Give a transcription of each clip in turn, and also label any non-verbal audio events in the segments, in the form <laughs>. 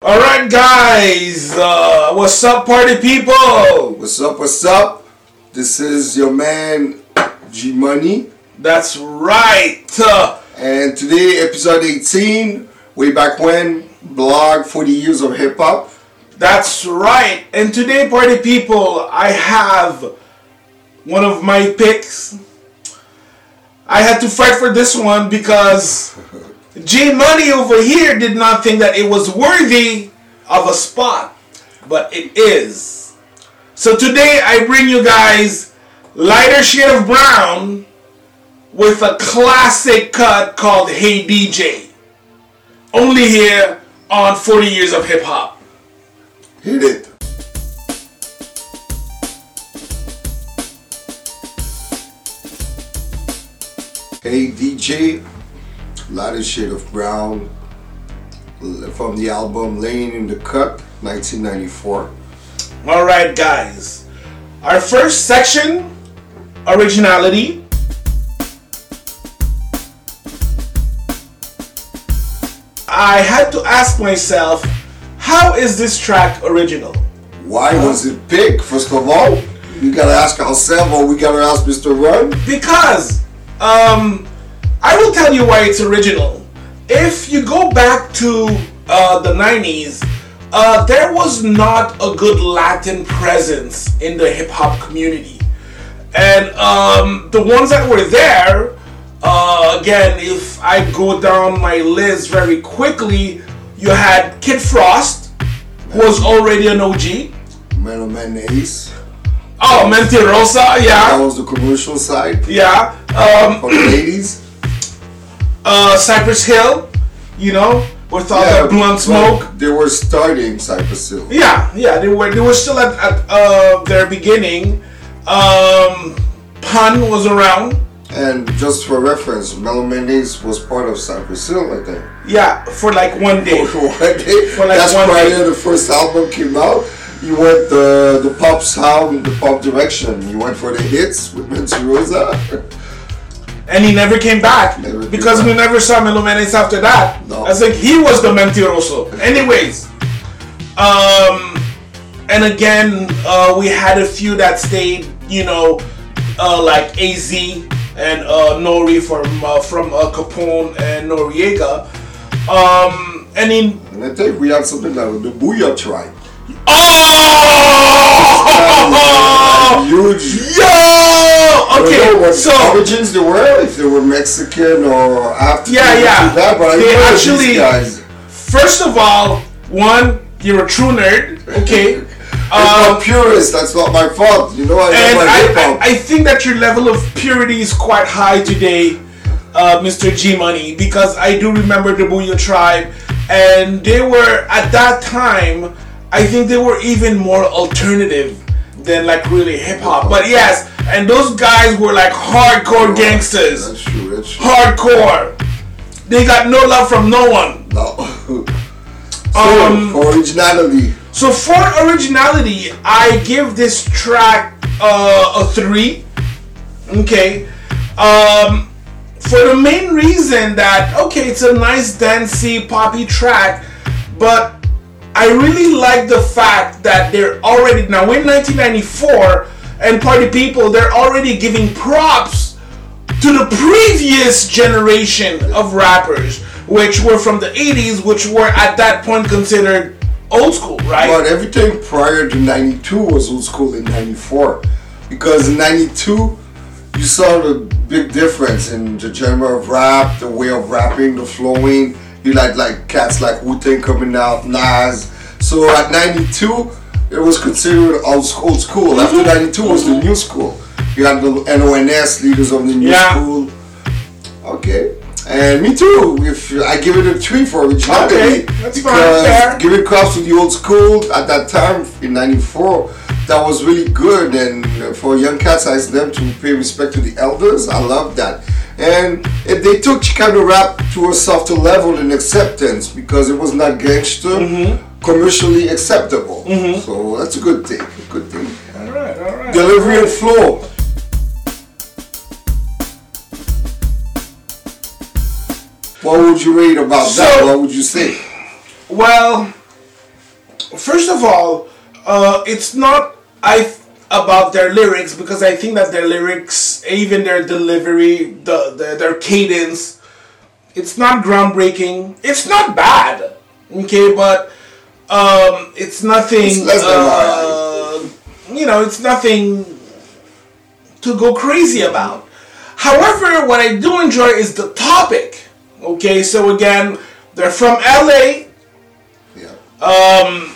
All right, guys. Uh, what's up, party people? What's up? What's up? This is your man G Money, That's right. Uh, and today, episode 18, way back when, blog 40 years of hip hop. that's right. And today, party people, I have one of my picks. I had to fight for this one because <laughs> G Money over here did not think that it was worthy of a spot, but it is. So today, I bring you guys lighter shade of brown with a classic cut called Hey DJ. Only here on 40 Years of Hip Hop. Hit it. Hey DJ, lighter shade of brown from the album Laying in the Cut, 1994. All right, guys. Our first section originality. I had to ask myself, how is this track original? Why was it picked? First of all, we gotta ask ourselves, or we gotta ask Mr. Run. Because um, will tell you why it's original. If you go back to uh, the 90s, uh, there was not a good Latin presence in the hip hop community. And um, the ones that were there, uh, again, if I go down my list very quickly, you had Kid Frost, who was already an OG. Mellow Man Ace. Oh, Mentirosa, yeah. That was the commercial side Yeah. Um, for the ladies. Uh, Cypress Hill, you know, with all that blunt smoke. They were starting Cypress Hill. Yeah, yeah, they were they were still at, at uh, their beginning. Um, Pun was around. And just for reference, Mellow Man Ace was part of Cypress Hill, I think. Yeah, for like one day. for <laughs> One day, For like that's one prior day. the first album came out. You went the the pop sound, the pop direction. You went for the hits with Mentirosa. <laughs> And he never came back Never came because we never saw Mellow Man Ace after that. No. I think he was the Mentiroso. Anyways, um, and again, uh, we had a few that stayed, you know, uh, like AZ and uh, Nori from uh, from uh, Capone and Noreaga. Um, and in and I think we had something like the Booyah Tribe. oh, Huge. yo, Know okay, what so origins they were, if they were Mexican or after Yeah, yeah. that, but They actually- guys. first of all, one, you're a true nerd, okay. <laughs> I'm Um, a purist, that's not my fault. You know I and love my hip I. I, I think that your level of purity is quite high today, uh, Mr. G Money, because I do remember the Boo-Yaa T.R.I.B.E., and they were at that time. I think they were even more alternative than like really hip hop. But yes, and those guys were like hardcore gangsters, That's true, that's true. hardcore. They got no love from no one. No. <laughs> so, Um, for originality, So for originality, I give this track uh, a three. Okay. Um, for the main reason that okay, it's a nice dancey poppy track, but I really like the fact that they're already now in 1994 and party people they're already giving props to the previous generation of rappers, which were from the 80s, which were at that point considered old school, right? but everything prior to 92 was old school in 94. Because in 92, you saw the big difference in the genre of rap, the way of rapping, the flowing. You like like cats like Wu Tang coming out, Nas. So at 92, it was considered old school. Old school. After 92 was the new school. You had the NONS leaders of the new Yeah. school. Okay. And me too. If I give it a three for originality, Okay, that's fine, because fair. giving props to the old school at that time in '94, that was really good. And for young cats like them to pay respect to the elders, I love that. And it, they took Chicano rap to a softer level in acceptance because it was not gangster, Mm-hmm. Commercially acceptable. So that's a good thing. A good thing. all right, all right. Delivery and flow. What would you rate about that? What would you say? Well, first of all, uh, it's not I about their lyrics because I think that their lyrics, even their delivery, the, the their cadence, it's not groundbreaking. It's not bad, okay, but um, it's nothing. It's uh, you know, it's nothing to go crazy about. However, what I do enjoy is the topic. Okay, so again, they're from LA. Yeah. Um,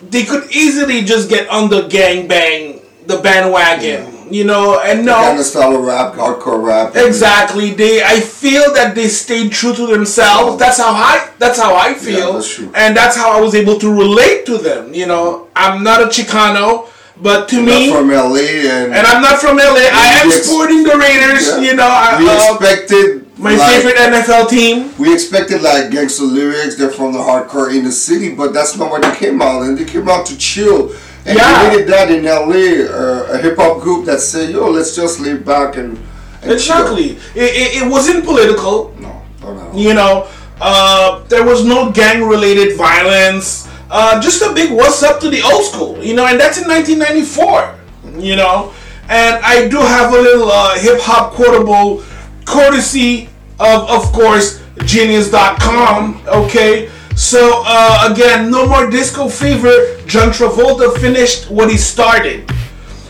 they could easily just get on the gangbang, the bandwagon, you know, and no. Kind of style of rap, hardcore rap. Exactly. They I feel that they stayed true to themselves. That's how I that's how I feel. that's true. And that's how I was able to relate to them. You know, I'm not a Chicano, but to me Not from LA and, and I'm not from LA. I am supporting the Raiders, Yeah. you know, I, we uh, expected my like, favorite NFL team. We expected like gangster lyrics. They're from the hardcore in the city, but that's not what they came out. And they came out to chill. And Yeah. they did that in LA, uh, a hip hop group that said, "Yo, let's just lay back and, and Exactly. It, it, it wasn't political. No, no, no. You know, uh, there was no gang related violence. Uh, just a big what's up to the old school, you know, and that's in 1994, you know. And I do have a little uh, hip hop quotable courtesy of, of course, genius.com, okay? So, uh, again, no more disco fever. John Travolta finished what he started.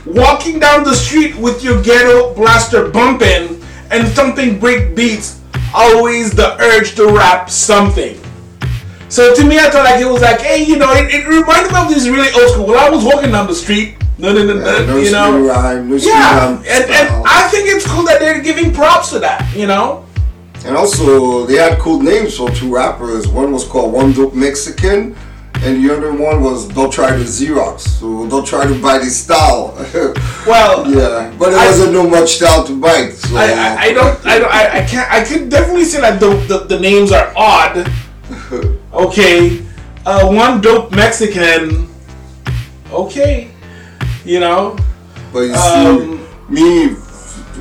Walking down the street with your ghetto blaster bumping and thumping break beats, always the urge to rap something. So to me, I thought like it was like, hey, you know, it, it reminded me of this really old school. When I was walking down the street, no, no, no, Yeah, no, no you know, rhyme, no yeah, and, and. I think it's cool that they're giving props to that, you know. And also, they had cool names for two rappers. One was called One Dope Mexican, and the other one was Don't Try to Xerox. So don't try to bite his style. <laughs> Well, yeah, but it wasn't no much style to bite. So I, I, I don't, I don't, I, I can't, I can definitely say that the, the, the names are odd. <laughs> Okay, uh, one dope Mexican. Okay, you know. But you Um, see, me,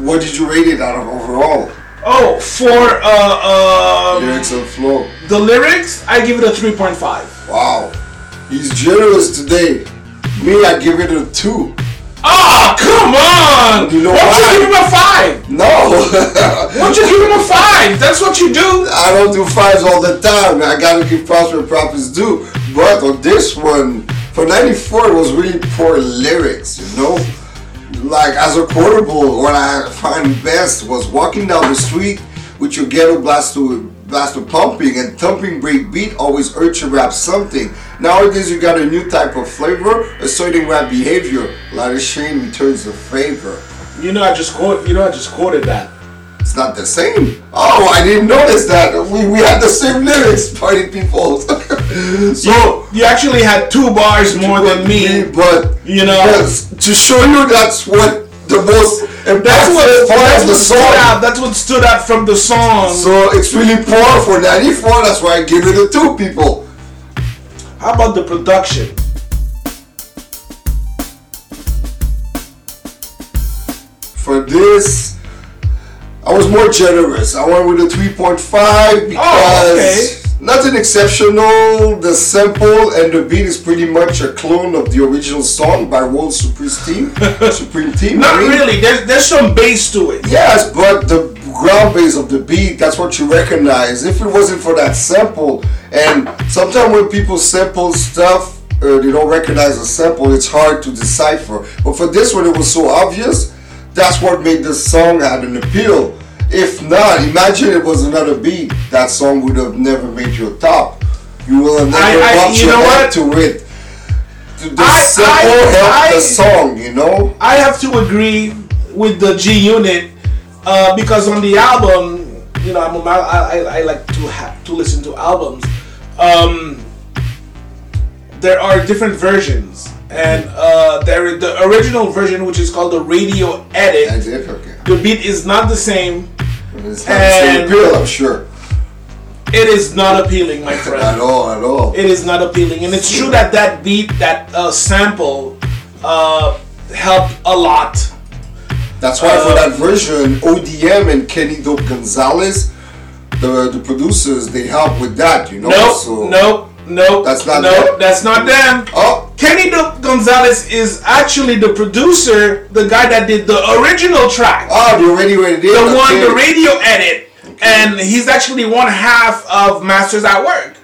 what did you rate it out of overall? Oh, for uh, um, Lyrics and flow. the lyrics, I give it a three point five. Wow. He's generous today. Me, I give it a two. Ah, come on! You know Why don't you give him a five? No. Why don't you give him a five? That's what you do. I don't do fives all the time. I gotta give props where props is due. But on this one, for 94, it was really poor lyrics, you know? Like, as a quotable, what I find best was walking down the street with your ghetto blaster, blaster pumping and thumping break beat always urge to rap something. Nowadays, you got a new type of flavor, asserting rap behavior. A lot of shame returns the favor. You know, I just quote. You know, I just quoted that. It's not the same. Oh, I didn't notice that. We, we had the same lyrics, party people. <laughs> so You actually had two bars more than me. but You know. yes, to show you that's what the most That's impactful what. part That's of the song. out. That's what stood out from the song. So it's really poor for 94. That's why I give it a two, people. How about the production? For this, I was more generous. I went with a 3.5 because Oh, okay. nothing exceptional. The sample and the beat is pretty much a clone of the original song by World Supreme Team. <laughs> Supreme Team. Not I mean, really. There's there's some bass to it. Yes, but the ground base of the beat, that's what you recognize. If it wasn't for that sample, and sometimes when people sample stuff, uh, they don't recognize a sample, it's hard to decipher. But for this one, it was so obvious. That's what made this song had an appeal. If not, imagine it was another beat, that song would have never made your top. You will have never I- I- you your know what? to it. The, the I- sample I- helped I- the song, you know? I have to agree with the G Unit uh, because on the album, you know, I'm a, I, I, I like to have to listen to albums. Um, there are different versions, and uh, there is the original version, which is called the radio edit. That's it, okay. The beat is not the same. It's not the same appeal, I'm sure. It is not appealing, my <laughs> friend. At all, at all. it is not appealing and it's true that that beat that uh, sample uh, helped a lot That's why for that version, ODM and Kenny Dope Gonzalez, the the producers, they helped with that, you know. nope so nope Nope. That's not nope, them? That's not them. Oh, Kenny Do- Gonzalez is actually the producer, the guy that did the original track, oh, already already did. the one, the radio edit, and he's actually one half of Masters at Work.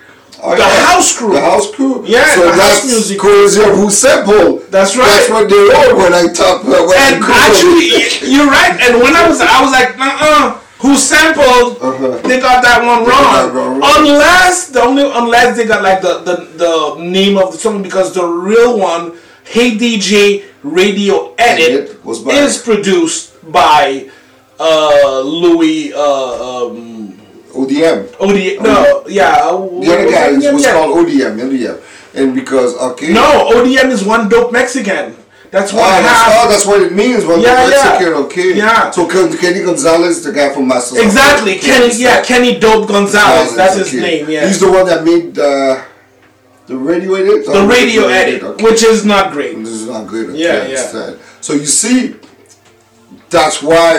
Oh, the yeah. house crew. The house crew. Yeah, so the house that's music. who sample. That's right. That's what they wrote when I talk about when And actually, you're right. And when I was, I was like, uh-uh. Who sampled? Uh-huh. They got that one wrong. Unless the only unless they got like the, the the name of the song because the real one, Hey DJ Radio Edit, by- is produced by uh Louis uh um ODM. OD no yeah uh, The other guy yeah, was yeah. called ODM. ODM. And because okay. no ODM is one dope Mexican. That's Oh one that's, oh, that's what it means. When Yeah, the yeah. Mexican, okay. Yeah. So Ken- Kenny Gonzalez, the guy from Masters. Exactly, Kenny. Yeah, Kenny Dope Gonzalez. That's his okay. name. Yeah, He's the one that made uh, the radio edit. the radio edit, okay. which is not great. This is not good. Okay, Yeah, yeah. So you see, that's why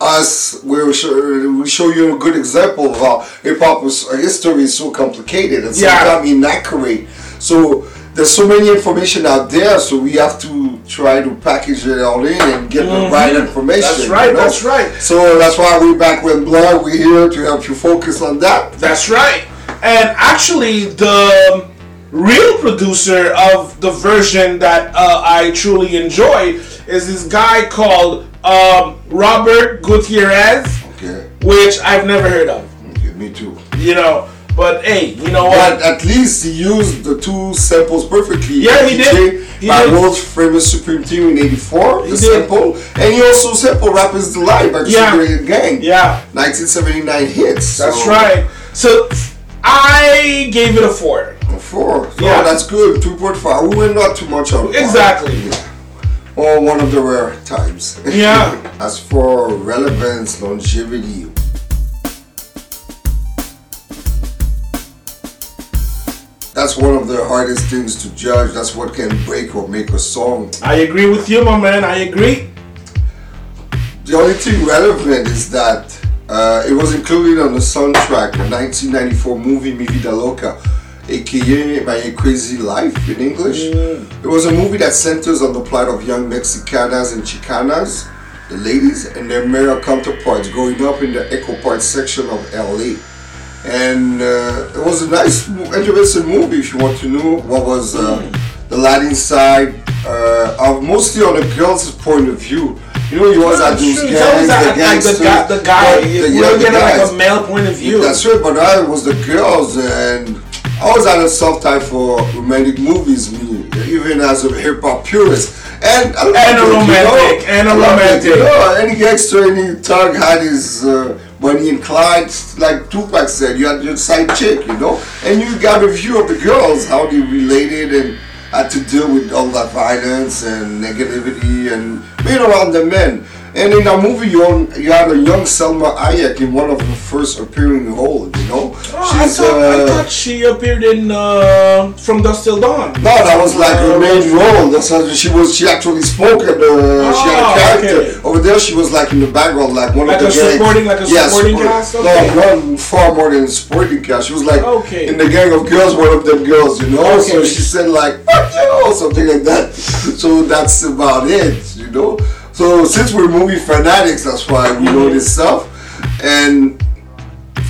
us we show, we show you a good example of how hip hop uh, history is so complicated and Yeah. sometimes inaccurate. So there's so many information out there, so we have to try to package it all in and get the right information. Mm-hmm. That's right, you know? that's right. So that's why we're back with blood. We're here to help you focus on that. That's right. And actually, the real producer of the version that uh, I truly enjoy is this guy called um, Robert Gutierrez, Okay. which I've never heard of. Okay, me too. You know, but hey, you know But what? at least he used the two samples perfectly. Yeah, he did. He by did. World's Famous Supreme Team in '84, the did. sample, and he also sampled "Rappers Delight" by the Yeah. Sugarhill Gang. Yeah. 1979 hits. That's so- right. So I gave it a four. A Four. So Yeah. that's good. 2.5. We went not too much on. Exactly. Or one of the rare times. Yeah. <laughs> As for relevance, longevity. That's one of the hardest things to judge. That's what can break or make a song. I agree with you, my man. I agree. The only thing relevant is that uh, it was included on the soundtrack, the 1994 movie Mi Vida Loca, aka My Crazy Life in English. It was a movie that centers on the plight of young Mexicanas and Chicanas, the ladies, and their male counterparts growing up in the Echo Park section of LA. And uh, it was a nice, interesting movie if you want to know what was uh, the Latin side, uh, of mostly on the girls' point of view. You know, he was at those gangs, the like the guy, the guy. the- you the- yeah, the it like guys. a male point of view. That's right, but I was the girls, and I was at a soft time for romantic movies, me, even as a hip hop purist. And, I And a you romantic, and a romantic. You know, any gangster, any thug had his uh, money inclined, like Tupac said, you had your side chick, you know? And you got a view of the girls, how they related and had to deal with all that violence and negativity and being around the men. And in that movie, you, on, you had a young Salma Hayek in one of her first appearing roles, you know? Oh, I, thought, I thought she appeared in uh, From Dusk Till Dawn. No, that was like her Uh, main role. That's how she was. She actually spoke and uh, she had a Oh, character. okay. Over there, she was like in the background, like one Like of the gangs. supporting- like a supporting cast? Okay. No, no, far more than supporting cast. She was like Okay. in the gang of girls, one of them girls, you know. So she said like "fuck you" or something like that. so that's about it, you know. So since we're movie fanatics, that's why we mm-hmm. know this stuff. And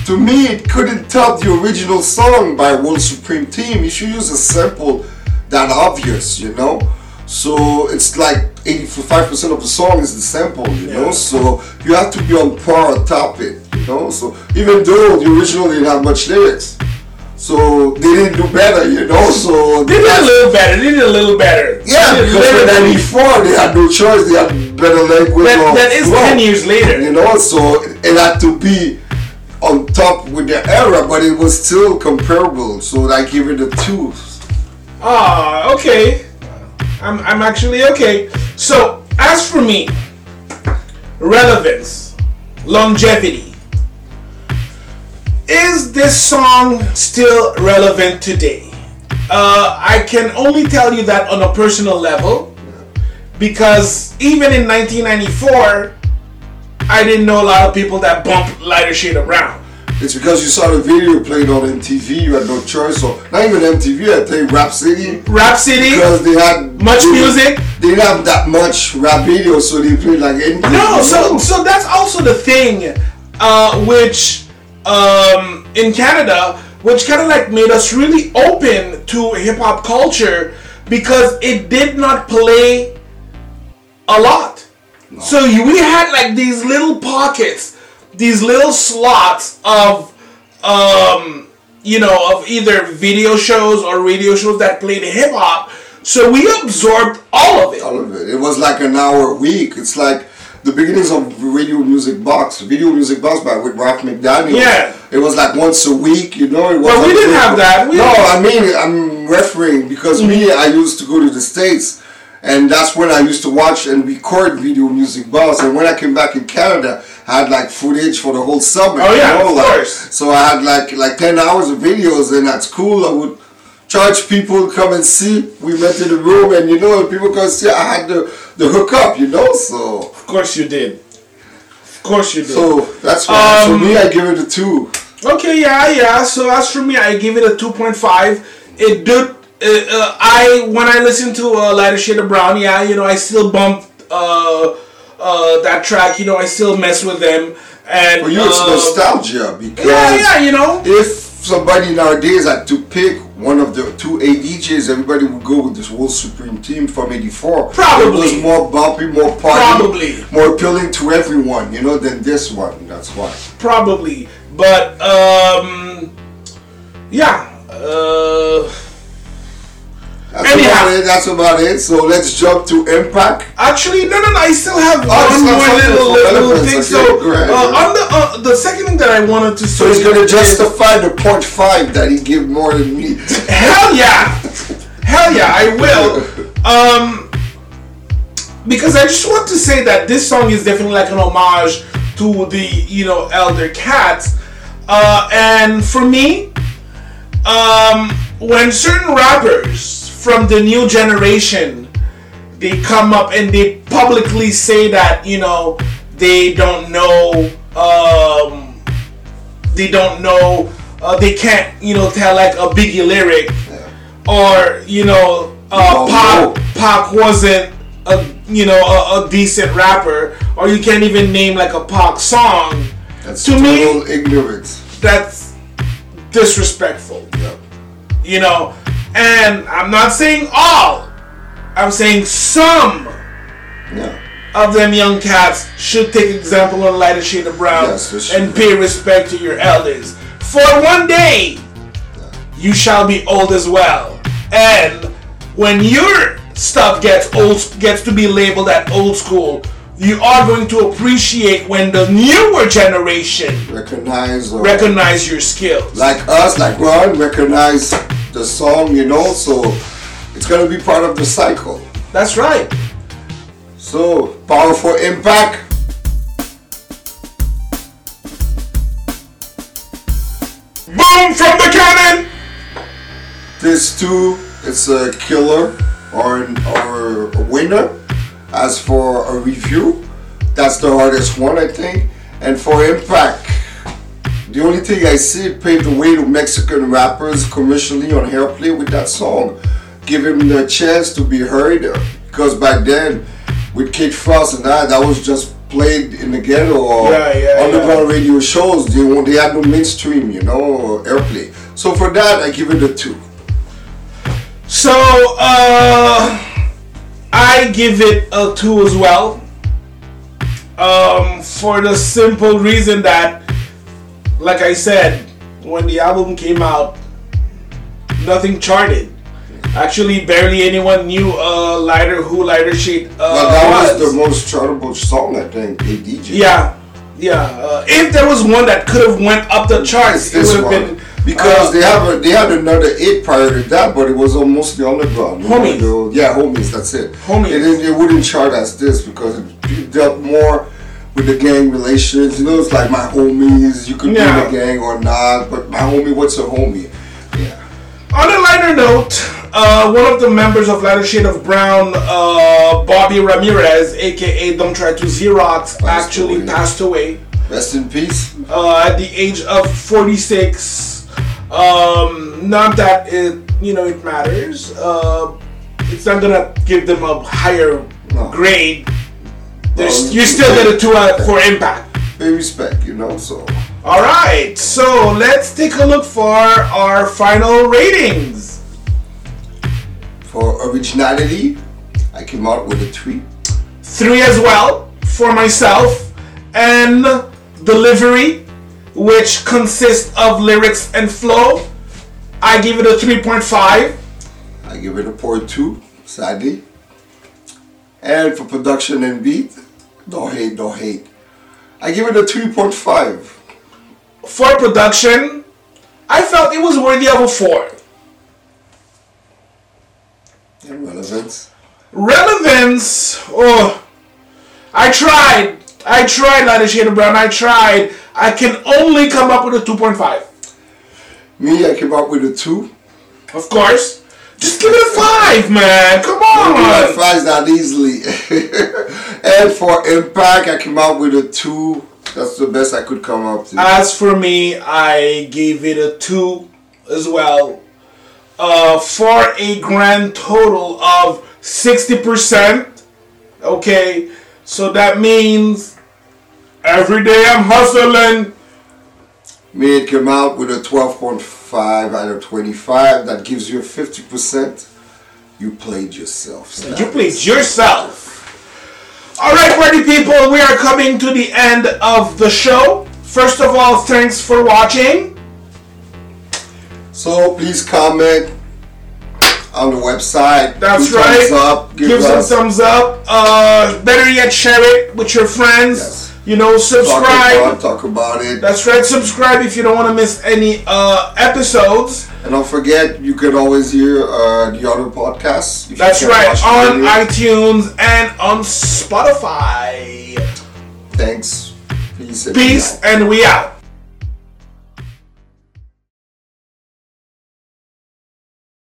to me, it couldn't top the original song by World Supreme Team. You should use a sample that obvious, you know. So it's like 85% of the song is the sample, you know. Yeah. So you have to be on par on top it, you know. So even though the original didn't have much lyrics, so they didn't do better, you know. So They did a little better. They did a little better. yeah, They because literally- '94 they had no choice. They had better language. that, or that is flow. 10 years later. You know, so it had to be on top with the era, but it was still comparable. So I give it a two. Ah, okay. I'm, I'm actually okay. So, as for me, relevance, longevity. Is this song still relevant today? Uh, I can only tell you that on a personal level because even in 1994, I didn't know a lot of people that bumped Lighter Shade of Brown. it's because you saw the video played on MTV. You had no choice. So not even MTV. I think Rap City. Rap City. Because they had Much they, music? They didn't have that much rap video, so they played like anything. No, so so that's also the thing, uh, which um, in Canada, which kind of like made us really open to hip hop culture because it did not play a lot. So we had like these little pockets, these little slots of, um, you know, of either video shows or radio shows that played hip hop. So we absorbed all of it. all of it. It was like an hour a week. It's like the beginnings of Radio Music Box. Video Music Box by with Ralph McDaniel. Yeah. It was like once a week, you know. It was Well, we didn't have that. We no, I mean I'm referring because me, mm-hmm. I used to go to the states, and that's when I used to watch and record Video Music Box. And when I came back in Canada, I had like footage for the whole summer. Oh, yeah, you know, of like, course. So I had like like ten hours of videos, and at school I would charge people come and see. We met in the room, and you know, people come see. I had the the hookup, you know. So Of course you did. Of course you did. so that's why. Um, for me, I give it a two. okay, yeah, yeah. So as for me, I give it a two point five. It did. Uh, uh, I when I listen to uh, Lighter Shade of Brown, yeah, you know, I still bump uh, uh, that track. You know, I still mess with them. And For you, it's uh, nostalgia because Yeah, yeah, you know. if somebody nowadays had to pick one of the two ADJs, everybody would go with this whole Supreme team from '84. Probably. it was more bumpy, more party, Probably. more appealing to everyone, you know, than this one. That's why. Probably, but um, That's about it. That's about it. So let's jump to Impact. Actually, no, no, no. I still have Oh, one more something little, little thing. okay, So, ahead, uh, on the uh, the second thing that I wanted to say. So he's gonna justify the point five that he give more than me. <laughs> Hell yeah, hell yeah, I will. <laughs> Um, because I just want to say that this song is definitely like an homage to the you know elder cats, uh, and for me, um, when certain rappers from the new generation they come up and they publicly say that you know they don't know um, they don't know uh, they can't you know tell like a biggie lyric or you know uh, Pac. Pac wasn't a you know a, a decent rapper or you can't even name like a Pac song That's To me- ignorance. that's disrespectful Yeah. you know and I'm not saying all I'm saying some Yeah. of them young cats should take example on Lighter Shade of Brown Yes, and pay respect to your elders. For one day, you shall be old as well. And when your stuff gets old, gets to be labeled at old school, you are going to appreciate when the newer generation Recognize uh, recognize your skills. like us, like Ron, recognize the song, you know, so it's gonna be part of the cycle. That's right. So, powerful impact. Boom from the cannon. This too, it's a killer or an, or a winner. As for a review, that's the hardest one, I think. And for impact, the only thing I see paved the way to Mexican rappers commercially on Hairplay with that song. Give him the chance to be heard because back then with Kid Frost and that, that was just played in the ghetto or Yeah, yeah, underground radio shows. They they had no mainstream, you know, or airplay. So for that, I give it a two. So, uh, I give it a two as well. Um, for the simple reason that, like I said, when the album came out, nothing charted. Actually, barely anyone knew uh, Lighter Who Lighter Shade uh, Well, that was was. the most chartable song, I think, ADJ. yeah, yeah. Uh, if there was one that could have went up the charts, it would have been because uh, they have a, they had another eight prior to that, but it was almost the underground. you know, yeah, homies. That's it. Homies. It, it wouldn't chart as this because it dealt more with the gang relations. You know, it's like my homies. You could Yeah. be in a gang or not, but my homie, what's a homie? Yeah. On a lighter note, uh, one of the members of Lighter Shade of Brown, uh, Bobby Ramirez, aka Don't Try to Xerox, actually away. passed away. Rest in peace. uh, at the age of 46. Um, not that it, you know, it matters. Uh, it's not gonna give them a higher No. grade. There's, you still get a two uh, for impact. Pay respect, you know. So All right, so let's take a look for our final ratings. for originality, I came out with a three. Three as well for myself, and delivery, which consists of lyrics and flow. I give it a 3.5. I give it a point two, sadly. And for production and beat, don't hate, don't hate. I give it a 3.5. For production, I felt it was worthy of a 4. And relevance. Relevance, oh, I tried. I tried, Lada Shade Brown. I tried. I can only come up with a 2.5. Me, I came up with a two. Of course. Just give it a 5, man. Come on. fries not easily. <laughs> and for impact, I came out with a two. That's the best I could come up to. As for me, I gave it a 2 as well. Uh, for a grand total of 60%. Okay, so that means every day I'm hustling. Me, it came out with a 12.5 out of 25. That gives you a 50%. You played yourself. You played yourself. All right, party people, we are coming to the end of the show. First of all, thanks for watching. So please comment on the website. That's right. Thumbs up. Give, Give some thumbs up. Uh, better yet, share it with your friends. Yes. You know, talk subscribe. about, talk about it. That's right. Subscribe if you don't want to miss any uh, episodes. and don't forget, you can always hear uh, the other podcasts. if That's right. On iTunes and on Spotify. Thanks. Peace. and Peace, and we out.